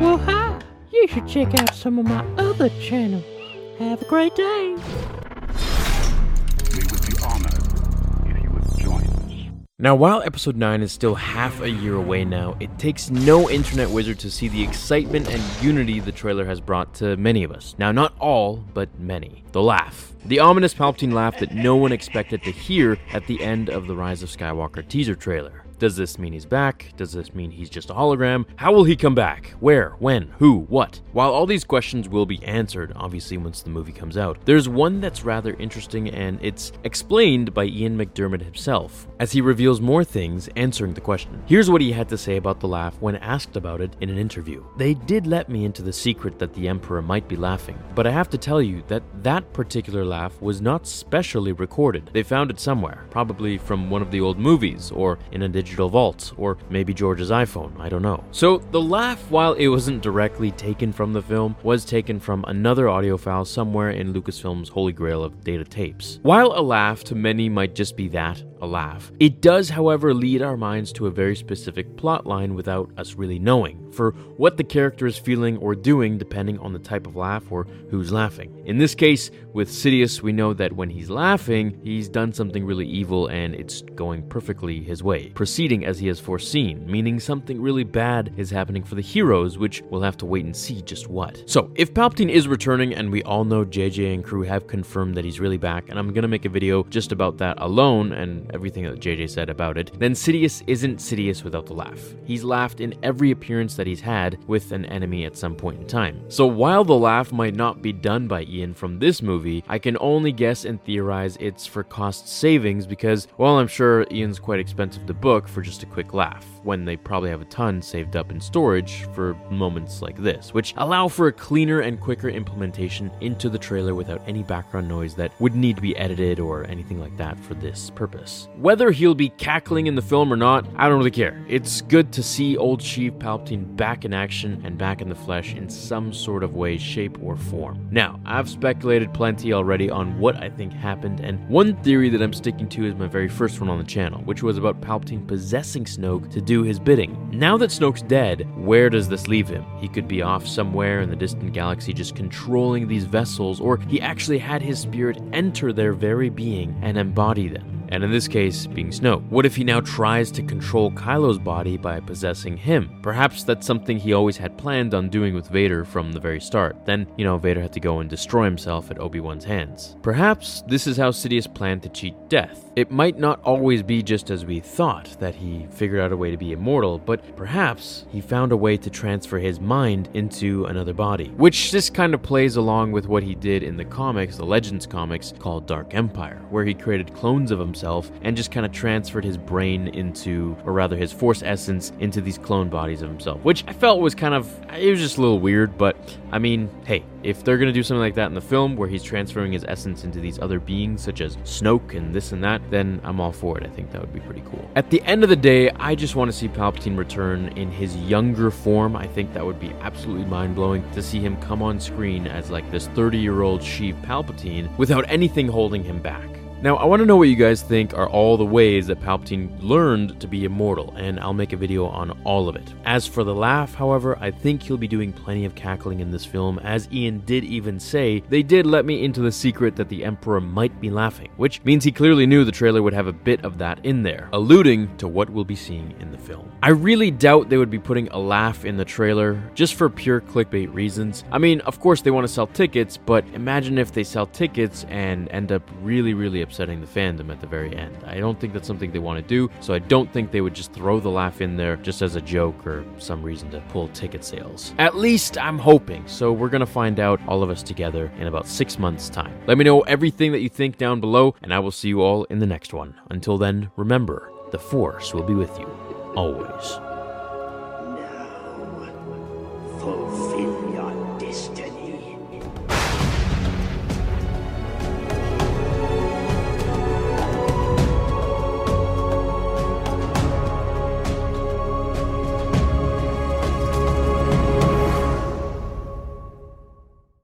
Well, hi. You should check out some of my other channels. Have a great day. We would be honored if you would join us. Now, while episode 9 is still half a year away now, it takes no internet wizard to see the excitement and unity the trailer has brought to many of us. Now, not all, but many. The laugh. The ominous Palpatine laugh that no one expected to hear at the end of the Rise of Skywalker teaser trailer. Does this mean he's back? Does this mean he's just a hologram? How will he come back? Where? When? Who? What? While all these questions will be answered, obviously, once the movie comes out, there's one that's rather interesting and it's explained by Ian McDiarmid himself as he reveals more things answering the question. Here's what he had to say about the laugh when asked about it in an interview. They did let me into the secret that the Emperor might be laughing, but I have to tell you that that particular laugh was not specially recorded. They found it somewhere, probably from one of the old movies or in a digital vault, or maybe George's iPhone, I don't know. So the laugh, while it wasn't directly taken from the film, was taken from another audio file somewhere in Lucasfilm's holy grail of data tapes. While a laugh to many might just be that, a laugh, it does, however, lead our minds to a very specific plot line without us really knowing, for what the character is feeling or doing depending on the type of laugh or who's laughing. In this case, with Sidious, we know that when he's laughing, he's done something really evil and it's going perfectly his way, proceeding as he has foreseen, meaning something really bad is happening for the heroes, which we'll have to wait and see just what. So, if Palpatine is returning, and we all know JJ and crew have confirmed that he's really back, and I'm gonna make a video just about that alone and everything that JJ said about it, then Sidious isn't Sidious without the laugh. He's laughed in every appearance that he's had with an enemy at some point in time. So, while the laugh might not be done by Ian from this movie, I can only guess and theorize it's for cost savings because, well, I'm sure Ian's quite expensive to book for just a quick laugh, when they probably have a ton saved up in storage for moments like this, which allow for a cleaner and quicker implementation into the trailer without any background noise that would need to be edited or anything like that for this purpose. Whether he'll be cackling in the film or not, I don't really care. It's good to see old Sheev Palpatine back in action and back in the flesh in some sort of way, shape, or form. Now, I've speculated plenty already on what I think happened, and one theory that I'm sticking to is my very first one on the channel, which was about Palpatine possessing Snoke to do his bidding. Now that Snoke's dead, where does this leave him? He could be off somewhere in the distant galaxy just controlling these vessels, or he actually had his spirit enter their very being and embody them and in this case, being Snoke. What if he now tries to control Kylo's body by possessing him? Perhaps that's something he always had planned on doing with Vader from the very start. Then, you know, Vader had to go and destroy himself at Obi Wan's hands. Perhaps this is how Sidious planned to cheat death. It might not always be just as we thought, that he figured out a way to be immortal, but perhaps he found a way to transfer his mind into another body. Which this kind of plays along with what he did in the comics, the Legends comics, called Dark Empire, where he created clones of himself and just kind of transferred his brain into, or rather his force essence, into these clone bodies of himself, which I felt was kind of, it was just a little weird, but I mean, hey, if they're gonna do something like that in the film where he's transferring his essence into these other beings, such as Snoke and this and that, then I'm all for it. I think that would be pretty cool. At the end of the day, I just want to see Palpatine return in his younger form. I think that would be absolutely mind blowing to see him come on screen as like this 30 year old Sheev Palpatine without anything holding him back. Now, I want to know what you guys think are all the ways that Palpatine learned to be immortal, and I'll make a video on all of it. As for the laugh, however, I think he'll be doing plenty of cackling in this film, as Ian did even say, they did let me into the secret that the Emperor might be laughing, which means he clearly knew the trailer would have a bit of that in there, alluding to what we'll be seeing in the film. I really doubt they would be putting a laugh in the trailer, just for pure clickbait reasons. I mean, of course they want to sell tickets, but imagine if they sell tickets and end up really, really upsetting the fandom at the very end. I don't think that's something they want to do, so I don't think they would just throw the laugh in there just as a joke or some reason to pull ticket sales. At least I'm hoping, so we're gonna find out all of us together in about six months' time. Let me know everything that you think down below, and I will see you all in the next one. Until then, remember, the Force will be with you, always.